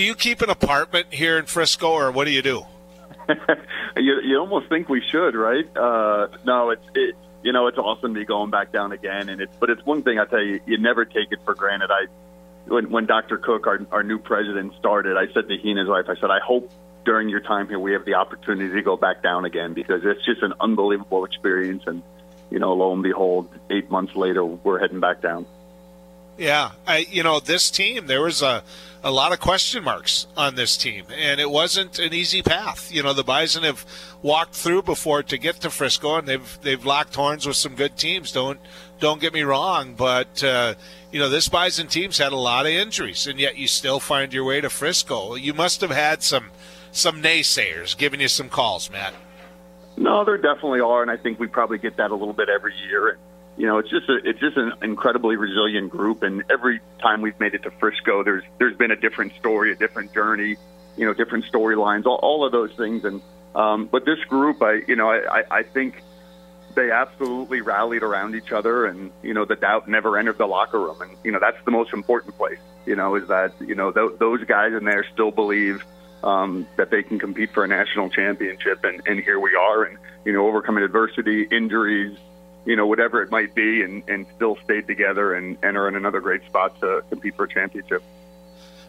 do you keep an apartment here in Frisco, or what do you do? you, you almost think we should, right? Uh, no, it's it, you know it's awesome to be going back down again, and it's but it's one thing I tell you, you never take it for granted. I when when Dr. Cook, our our new president, started, I said to he and his wife, I said, I hope during your time here we have the opportunity to go back down again because it's just an unbelievable experience, and you know, lo and behold, eight months later, we're heading back down. Yeah, I you know this team there was a a lot of question marks on this team, and it wasn't an easy path. You know, the Bison have walked through before to get to Frisco, and they've they've locked horns with some good teams. Don't don't get me wrong, but uh, you know this Bison team's had a lot of injuries, and yet you still find your way to Frisco. You must have had some some naysayers giving you some calls, Matt. No, there definitely are, and I think we probably get that a little bit every year you know, it's just a, it's just an incredibly resilient group. And every time we've made it to Frisco, there's there's been a different story, a different journey, you know, different storylines, all, all of those things. And um, but this group, I you know, I, I think they absolutely rallied around each other, and you know, the doubt never entered the locker room. And you know, that's the most important place. You know, is that you know th- those guys in there still believe. Um, that they can compete for a national championship, and, and here we are, and you know, overcoming adversity, injuries, you know, whatever it might be, and, and still stayed together and, and are in another great spot to compete for a championship.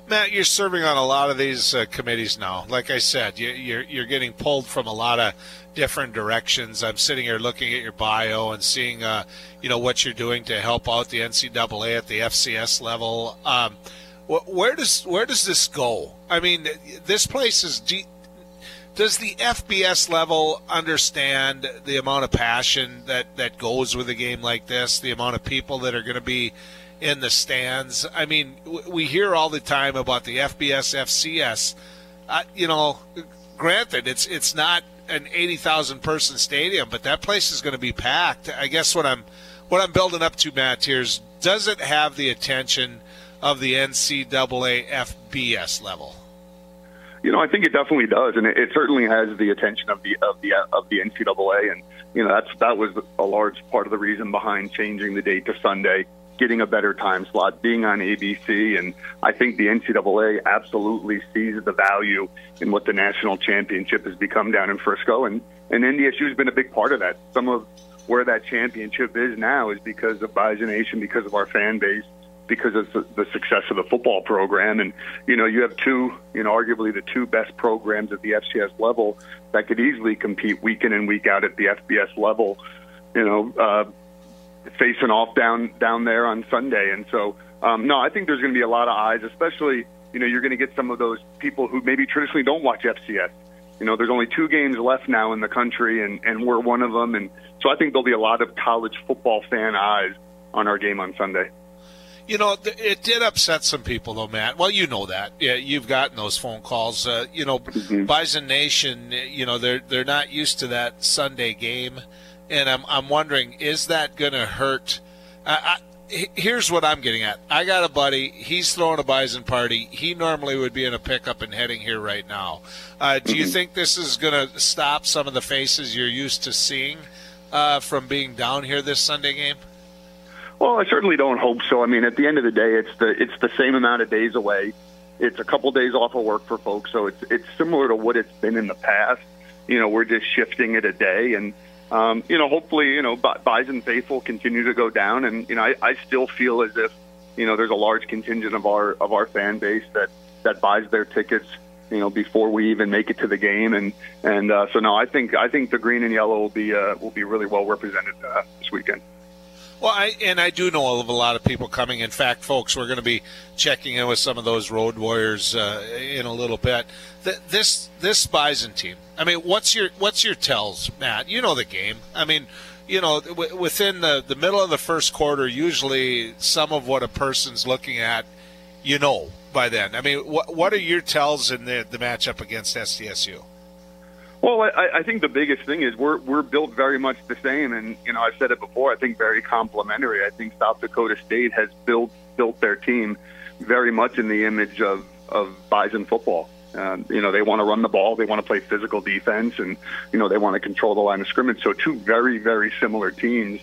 Matt, you're serving on a lot of these uh, committees now. Like I said, you, you're you're getting pulled from a lot of different directions. I'm sitting here looking at your bio and seeing, uh, you know, what you're doing to help out the NCAA at the FCS level. Um, where does where does this go? I mean, this place is does the FBS level understand the amount of passion that, that goes with a game like this, the amount of people that are going to be in the stands? I mean, we hear all the time about the FBS, FCS. Uh, you know, granted, it's it's not an eighty thousand person stadium, but that place is going to be packed. I guess what I'm what I'm building up to, Matt, here is does it have the attention of the NCAA FBS level? You know, I think it definitely does, and it, it certainly has the attention of the of the of the NCAA, and you know that's that was a large part of the reason behind changing the date to Sunday, getting a better time slot, being on ABC, and I think the NCAA absolutely sees the value in what the national championship has become down in Frisco, and and NDSU has been a big part of that. Some of where that championship is now is because of Bison Nation, because of our fan base, because of the success of the football program. And, you know, you have two, you know, arguably the two best programs at the FCS level that could easily compete week in and week out at the FBS level, you know, uh, facing off down, down there on Sunday. And so, um, no, I think there's going to be a lot of eyes, especially, you know, you're going to get some of those people who maybe traditionally don't watch FCS. You know, there's only two games left now in the country, and, and we're one of them. And so I think there'll be a lot of college football fan eyes on our game on Sunday. You know, it did upset some people, though, Matt. Well, you know that. Yeah, you've gotten those phone calls. Uh, you know, mm-hmm. Bison Nation. You know, they're they're not used to that Sunday game, and I'm I'm wondering, is that going to hurt? I, here's what I'm getting at. I got a buddy. He's throwing a bison party. He normally would be in a pickup and heading here right now. Uh, do you mm-hmm. think this is going to stop some of the faces you're used to seeing uh, from being down here this Sunday game? Well, I certainly don't hope so. I mean, at the end of the day, it's the it's the same amount of days away. It's a couple days off of work for folks, so it's it's similar to what it's been in the past. You know, we're just shifting it a day, and um, you know, hopefully, you know, Bison faithful continue to go down, and you know, I, I still feel as if you know there's a large contingent of our of our fan base that that buys their tickets you know before we even make it to the game and and uh, so no I think I think the green and yellow will be uh, will be really well represented uh, this weekend. Well, I, and I do know of a lot of people coming. In fact, folks, we're going to be checking in with some of those road warriors uh, in a little bit. this this Bison team. I mean, what's your what's your tells, Matt? You know the game. I mean, you know, w- within the the middle of the first quarter, usually some of what a person's looking at, you know by then. I mean, what what are your tells in the the matchup against SDSU? Well, I, I think the biggest thing is we're we're built very much the same, and you know I've said it before. I think very complementary. I think South Dakota State has built built their team very much in the image of of Bison football. Um, you know, they want to run the ball, they want to play physical defense, and you know they want to control the line of scrimmage. So two very very similar teams,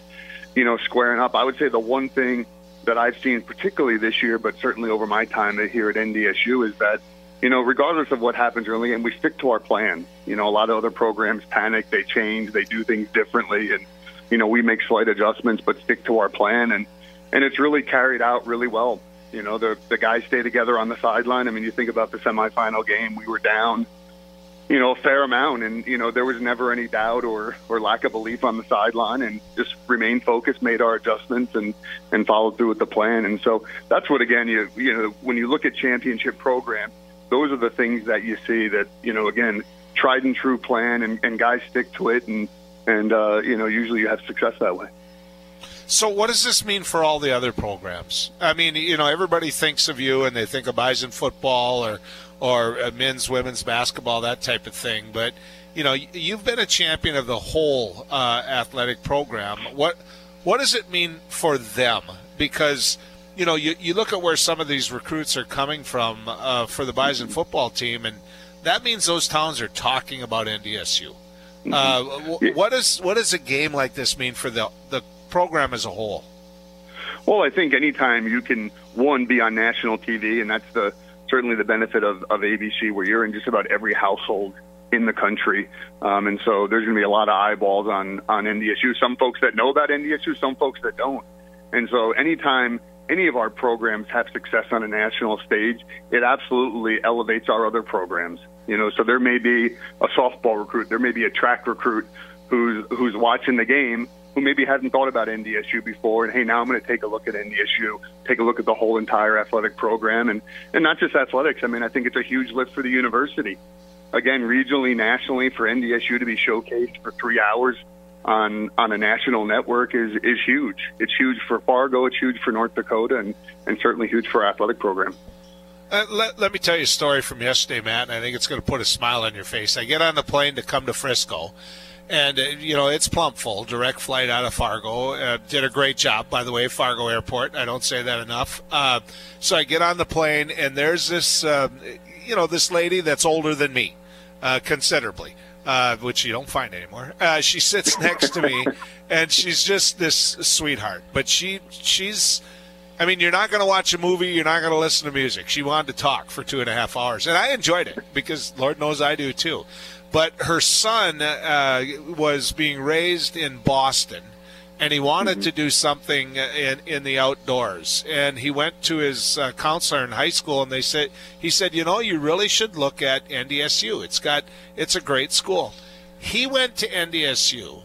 you know, squaring up. I would say the one thing that I've seen particularly this year, but certainly over my time here at NDSU, is that you know, regardless of what happens early, and we stick to our plan. You know, a lot of other programs panic, they change, they do things differently, and you know, we make slight adjustments, but stick to our plan, and and it's really carried out really well. You know, the the guys stay together on the sideline. I mean, you think about the semifinal game, we were down, you know, a fair amount, and you know, there was never any doubt or or lack of belief on the sideline, and just remained focused, made our adjustments, and and followed through with the plan. And so that's what again, you you know, when you look at championship program those are the things that you see that you know again tried and true plan and, and guys stick to it and and uh, you know usually you have success that way. So what does this mean for all the other programs? I mean, you know, everybody thinks of you and they think of Bison football or or uh, men's, women's basketball, that type of thing. But you know, you've been a champion of the whole uh, athletic program. What what does it mean for them? Because you know, you, you look at where some of these recruits are coming from uh, for the Bison football team, and that means those towns are talking about NDSU. Mm-hmm. Uh, what does what does a game like this mean for the the program as a whole? Well, I think anytime you can one be on national TV, and that's the certainly the benefit of, of ABC, where you're in just about every household in the country, um, and so there's going to be a lot of eyeballs on on NDSU. Some folks that know about NDSU, some folks that don't, and so anytime any of our programs have success on a national stage, it absolutely elevates our other programs. You know, so there may be a softball recruit, there may be a track recruit who's who's watching the game who maybe hasn't thought about NDSU before, and hey, now I'm going to take a look at NDSU, take a look at the whole entire athletic program, and and not just athletics. I mean, I think it's a huge lift for the university. Again, regionally, nationally, for NDSU to be showcased for three hours on on a national network is is huge. It's huge for Fargo. It's huge for North Dakota, and and certainly huge for our athletic program. Uh, let, let me tell you a story from yesterday, Matt, and I think it's going to put a smile on your face. I get on the plane to come to Frisco, and, uh, you know, it's plump full, direct flight out of Fargo. Uh, did a great job, by the way, Fargo Airport. I don't say that enough. Uh, so I get on the plane, and there's this, uh, you know, this lady that's older than me, uh, considerably uh, which you don't find anymore. Uh, she sits next to me, and she's just this sweetheart. But she she's, I mean, you're not going to watch a movie, you're not going to listen to music. She wanted to talk for two and a half hours, and I enjoyed it because Lord knows I do too. But her son uh, was being raised in Boston and he wanted to do something in in the outdoors. And he went to his uh, counselor in high school, and they said he said, you know, you really should look at NDSU. It's got it's a great school. He went to NDSU.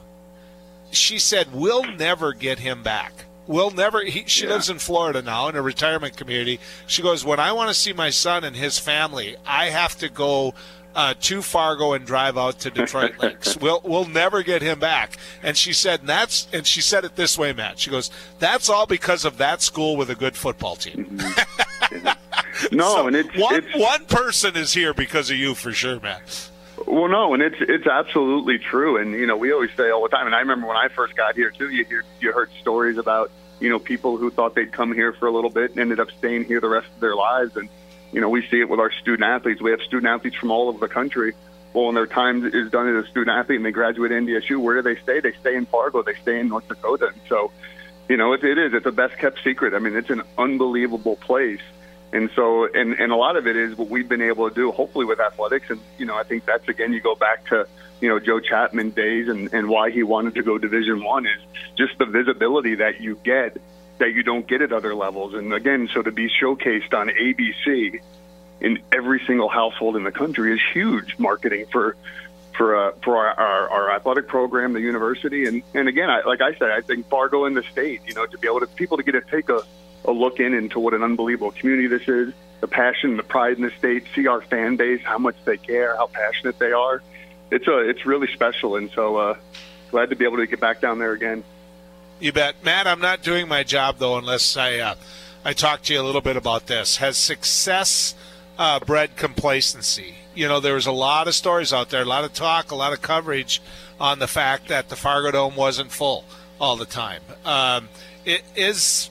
She said, we'll never get him back. We'll never. He, she yeah. lives in Florida now in a retirement community. She goes, when I want to see my son and his family, I have to go uh, to Fargo and drive out to Detroit Lakes. we'll we'll never get him back. And she said, and that's and she said it this way, Matt. She goes, that's all because of that school with a good football team. Mm-hmm. no, so and it's one it's, one person is here because of you for sure, Matt. Well, no, and it's it's absolutely true. And you know, we always say all the time. And I remember when I first got here too. You hear you heard stories about you know people who thought they'd come here for a little bit and ended up staying here the rest of their lives. And you know, we see it with our student athletes. We have student athletes from all over the country. Well, when their time is done as a student athlete and they graduate NDSU, where do they stay? They stay in Fargo. They stay in North Dakota. And so, you know, it, it is. It's a best kept secret. I mean, it's an unbelievable place. And so, and, and a lot of it is what we've been able to do, hopefully, with athletics. And, you know, I think that's, again, you go back to, you know, Joe Chapman days and, and why he wanted to go Division One is just the visibility that you get that you don't get at other levels. And again, so to be showcased on ABC in every single household in the country is huge marketing for for uh, for our, our, our athletic program, the university, and and again, I, like I said, I think Fargo in the state, you know, to be able to people to get to take a, a look in into what an unbelievable community this is, the passion, the pride in the state, see our fan base, how much they care, how passionate they are. It's a it's really special, and so uh, glad to be able to get back down there again. You bet, Matt. I'm not doing my job though unless I uh, I talk to you a little bit about this. Has success uh, bred complacency? You know, there was a lot of stories out there, a lot of talk, a lot of coverage on the fact that the Fargodome wasn't full all the time. Um, it is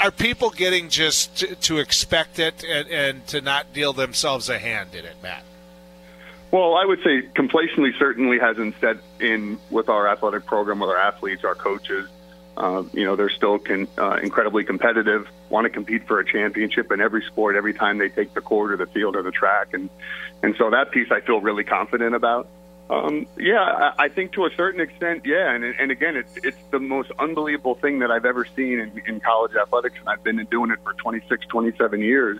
are people getting just to, to expect it and, and, to not deal themselves a hand in it, Matt? Well, I would say complacently certainly hasn't set in with our athletic program, with our athletes, our coaches. Uh, you know, they're still can, uh, incredibly competitive, want to compete for a championship in every sport every time they take the court or the field or the track, and and so that piece I feel really confident about. Um, yeah, I, I think to a certain extent, yeah, and and again, it's it's the most unbelievable thing that I've ever seen in, in college athletics, and I've been in doing it for 26, 27 years.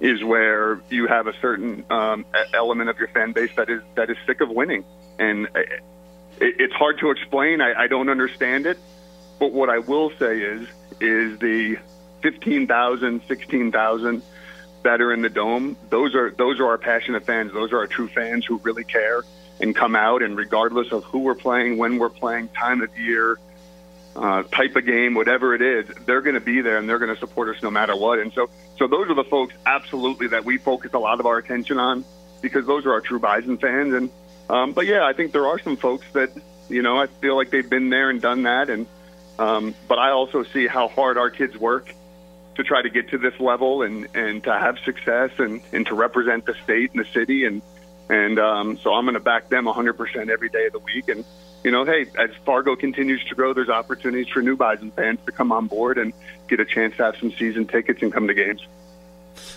Is where you have a certain um, element of your fan base that is that is sick of winning, and it, it's hard to explain. I, I don't understand it, but what I will say is is the 15,000, 16,000 that are in the dome. Those are those are our passionate fans. Those are our true fans who really care and come out. And regardless of who we're playing, when we're playing, time of year, uh, type of game, whatever it is, they're going to be there and they're going to support us no matter what. And so, so those are the folks absolutely that we focus a lot of our attention on because those are our true Bison fans. And um, but yeah, I think there are some folks that you know I feel like they've been there and done that. And um, but I also see how hard our kids work to try to get to this level and and to have success and and to represent the state and the city and and um, so I'm going to back them 100% every day of the week. And, you know, hey, as Fargo continues to grow, there's opportunities for new Bison fans to come on board and get a chance to have some season tickets and come to games.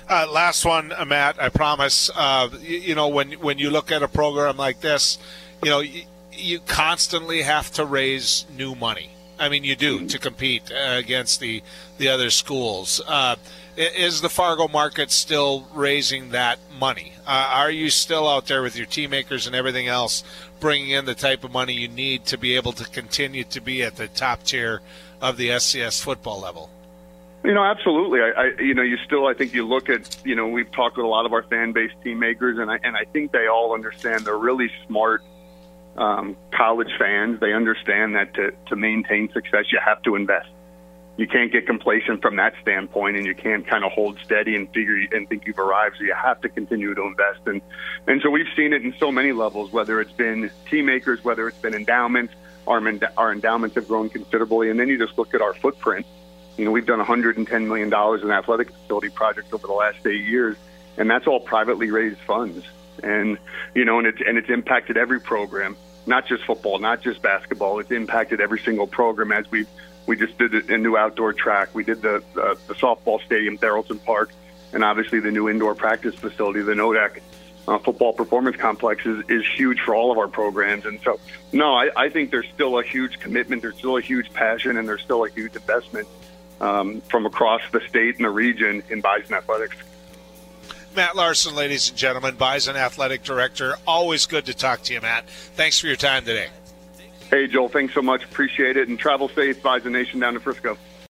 Uh, last one, uh, Matt. I promise. Uh, you, you, know, when when you look at a program like this, you know, you, you constantly have to raise new money. I mean, you do to compete uh, against the the other schools. Uh, is the Fargo market still raising that money? Uh, are you still out there with your team makers and everything else, bringing in the type of money you need to be able to continue to be at the top tier of the FCS football level? You know, absolutely. I, I, you know, you still. I think you look at. You know, we've talked with a lot of our fan base team makers, and I and I think they all understand. They're really smart um, college fans. They understand that to to maintain success, you have to invest you can't get complacent from that standpoint, and you can't kind of hold steady and figure and think you've arrived. So you have to continue to invest, and and so we've seen it in so many levels. Whether it's been team makers, whether it's been endowments, our our endowments have grown considerably, and then you just look at our footprint. You know, we've done 110 million dollars in athletic facility projects over the last eight years, and that's all privately raised funds. And you know, and it's and it's impacted every program, not just football, not just basketball. It's impacted every single program as we've we just did a new outdoor track. We did the uh, the softball stadium, Tharaldson Park, and obviously the new indoor practice facility, the Nodak uh, Football Performance Complex, is, is huge for all of our programs. And so, no, I, I think there's still a huge commitment, there's still a huge passion, and there's still a huge investment um, from across the state and the region in Bison athletics. Matt Larsen, ladies and gentlemen, Bison Athletic Director. Always good to talk to you, Matt. Thanks for your time today. Hey, Joel, thanks so much. Appreciate it. And travel safe, Bison Nation down to Frisco.